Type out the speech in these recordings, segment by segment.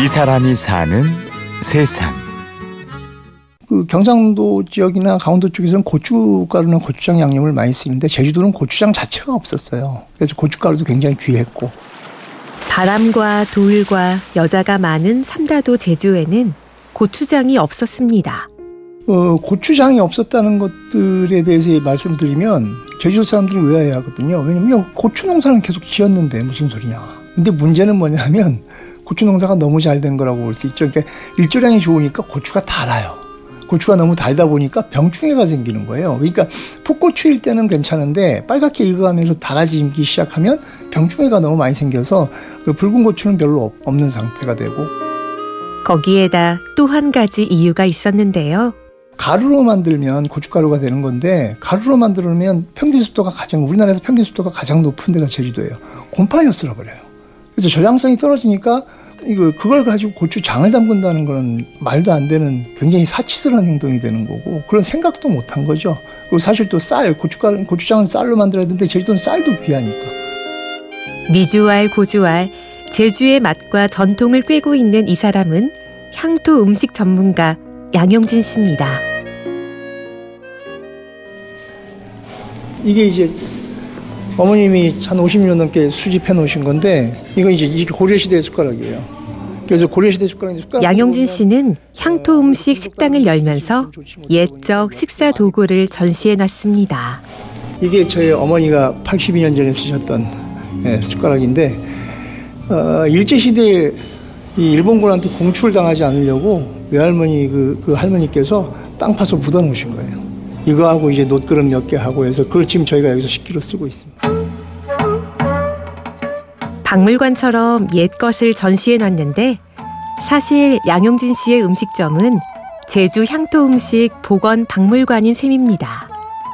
이 사람이 사는 세상. 그 경상도 지역이나 강원도 쪽에서는 고춧가루나 고추장 양념을 많이 쓰는데 제주도는 고추장 자체가 없었어요. 그래서 고춧가루도 굉장히 귀했고 바람과 돌과 여자가 많은 삼다도 제주에는 고추장이 없었습니다. 어, 고추장이 없었다는 것들에 대해서 말씀드리면 제주도 사람들이 의아해하거든요. 왜냐면 고추 농사는 계속 지었는데 무슨 소리냐. 근데 문제는 뭐냐면 고추 농사가 너무 잘 된 거라고 볼 수 있죠. 그러니까 일조량이 좋으니까 고추가 달아요. 고추가 너무 달다 보니까 병충해가 생기는 거예요. 그러니까 풋고추일 때는 괜찮은데 빨갛게 익어가면서 달아지기 시작하면 병충해가 너무 많이 생겨서 그 붉은 고추는 별로 없는 상태가 되고 거기에다 또 한 가지 이유가 있었는데요. 가루로 만들면 고춧가루가 되는 건데 가루로 만들면 평균 습도가 가장 우리나라에서 평균 습도가 가장 높은 데가 제주도예요. 곰팡이가 쓸어버려요. 그래서 저장성이 떨어지니까 이거 그걸 가지고 고추 장을 담근다는 거는 말도 안 되는 굉장히 사치스러운 행동이 되는 거고 그런 생각도 못 한 거죠. 그리고 사실 또 쌀, 고춧가루, 고추장은 쌀로 만들어야 되는데 제주도는 쌀도 귀하니까. 미주알 고주알 제주의 맛과 전통을 꿰고 있는 이 사람은 향토 음식 전문가 양용진 씨입니다. 이게 이제 어머님이 한 50년 넘게 수집해 놓으신 건데 이거 이제 고려시대 숟가락이에요. 그래서 고려시대 숟가락인데 숟가락 양용진 씨는 향토 음식 식당을 열면서 옛적 식사 도구를 전시해 놨습니다. 이게 저희 어머니가 82년 전에 쓰셨던 예, 숟가락인데 어, 일제 시대에 이 일본군한테 공출 당하지 않으려고 외할머니 그, 그 할머니께서 땅 파서 묻어 놓으신 거예요. 이거 하고 이제 놋그릇 몇 개 하고 해서 그걸 지금 저희가 여기서 식기로 쓰고 있습니다. 박물관처럼 옛 것을 전시해 놨는데 사실 양용진 씨의 음식점은 제주 향토 음식 복원 박물관인 셈입니다.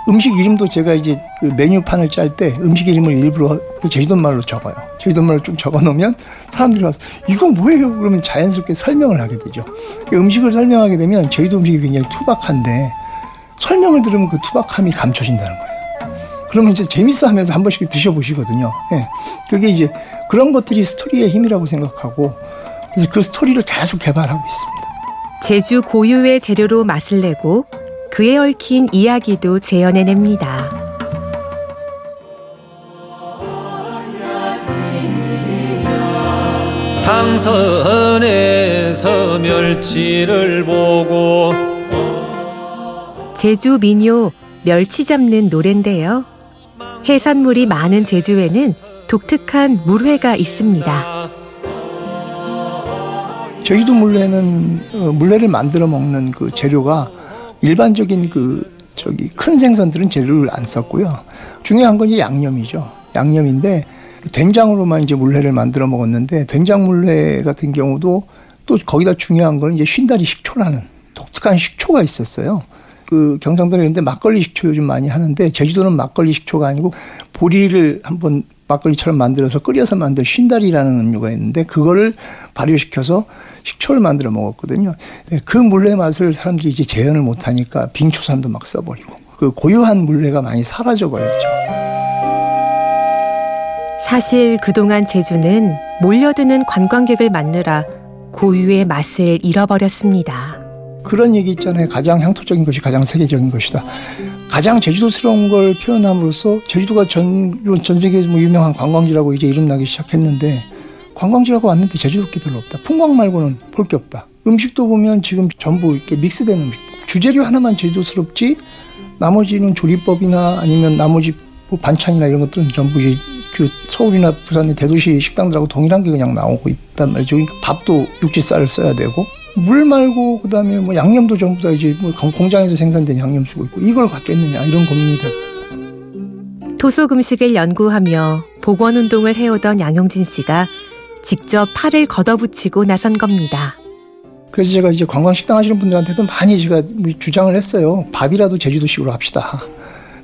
음식 이름도 제가 이제 그 메뉴판을 짤 때 음식 이름을 일부러 제주도 말로 적어요. 제주도 말로 좀 적어 놓으면 사람들이 와서 이거 뭐예요? 그러면 자연스럽게 설명을 하게 되죠. 음식을 설명하게 되면 제주도 음식이 굉장히 투박한데 설명을 들으면 그 투박함이 감춰진다는 거예요. 그러면 이제 재밌어 하면서 한 번씩 드셔보시거든요. 예. 그게 이제 그런 것들이 스토리의 힘이라고 생각하고 그래서 그 스토리를 계속 개발하고 있습니다. 제주 고유의 재료로 맛을 내고 그에 얽힌 이야기도 재현해냅니다. 당선에서 멸치를 보고 제주 민요 멸치 잡는 노래인데요. 해산물이 많은 제주에는 독특한 물회가 있습니다. 제주도 물회는 어, 물회를 만들어 먹는 그 재료가 일반적인 그 저기 큰 생선들은 재료를 안 썼고요. 중요한 건 이제 양념이죠. 양념인데 그 된장으로만 이제 물회를 만들어 먹었는데 된장 물회 같은 경우도 또 거기다 중요한 건 이제 쉰다리 식초라는 독특한 식초가 있었어요. 그 경상도에 있는데 막걸리 식초 요즘 많이 하는데 제주도는 막걸리 식초가 아니고 보리를 한번 막걸리처럼 만들어서 끓여서 만든 쉰다리라는 음료가 있는데 그거를 발효시켜서 식초를 만들어 먹었거든요. 네, 그 물회 맛을 사람들이 이제 재현을 못하니까 빙초산도 막 써버리고 그 고유한 물회가 많이 사라져 버렸죠. 사실 그동안 제주는 몰려드는 관광객을 맞느라 고유의 맛을 잃어버렸습니다. 그런 얘기 있잖아요. 가장 향토적인 것이 가장 세계적인 것이다. 가장 제주도스러운 걸 표현함으로써 제주도가 전, 전 세계에서 뭐 유명한 관광지라고 이제 이름나기 시작했는데 관광지라고 왔는데 제주도 게 별로 없다. 풍광 말고는 볼 게 없다. 음식도 보면 지금 전부 이렇게 믹스된 음식. 주재료 하나만 제주도스럽지 나머지는 조리법이나 아니면 나머지 뭐 반찬이나 이런 것들은 전부 이제 그 서울이나 부산의 대도시 식당들하고 동일한 게 그냥 나오고 있단 말이죠. 그러니까 밥도 육지쌀을 써야 되고 물 말고 그다음에 뭐 양념도 전부 다 이제 뭐 공장에서 생산된 양념 쓰고 있고 이걸 갖겠느냐 이런 고민이 되고 음식을 연구하며 복원 운동을 해오던 양용진 씨가 직접 팔을 걷어붙이고 나선 겁니다. 그래서 제가 이제 관광식당 하시는 분들한테도 많이 제가 주장을 했어요. 밥이라도 제주도식으로 합시다.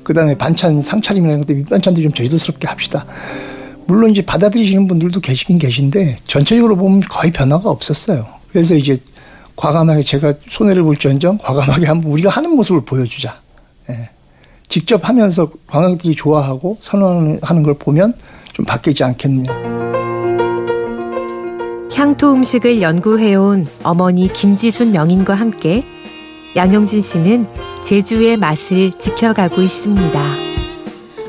그다음에 반찬 상차림이나 이런 것도 밑반찬도 좀 제주도스럽게 합시다. 물론 이제 받아들이시는 분들도 계시긴 계신데 전체적으로 보면 거의 변화가 없었어요. 그래서 이제 과감하게 제가 손해를 볼지언정 과감하게 한번 우리가 하는 모습을 보여주자. 예. 직접 하면서 관광객들이 좋아하고 선호하는 걸 보면 좀 바뀌지 않겠느냐. 향토 음식을 연구해온 어머니 김지순 명인과 함께 양용진 씨는 제주의 맛을 지켜가고 있습니다.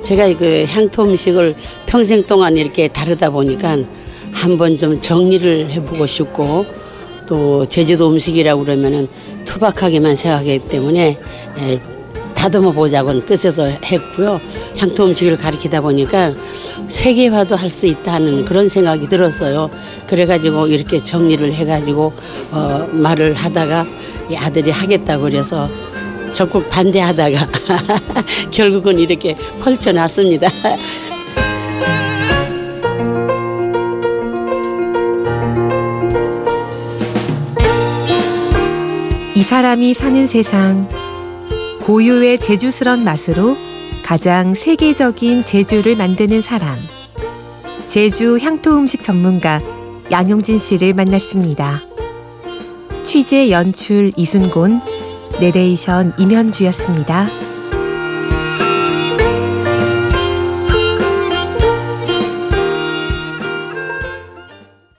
제가 그 향토 음식을 평생 동안 이렇게 다루다 보니까 한번 좀 정리를 해보고 싶고 또 제주도 음식이라고 그러면은 투박하게만 생각하기 때문에 에, 다듬어 보자고는 뜻에서 했고요. 향토 음식을 가리키다 보니까 세계화도 할 수 있다는 그런 생각이 들었어요. 그래가지고 이렇게 정리를 해가지고 어, 말을 하다가 이 아들이 하겠다고 그래서 적극 반대하다가 결국은 이렇게 펼쳐놨습니다. 이 사람이 사는 세상 고유의 제주스런 맛으로 가장 세계적인 제주를 만드는 사람 제주 향토 음식 전문가 양용진 씨를 만났습니다. 취재 연출 이순곤 내레이션 임현주였습니다.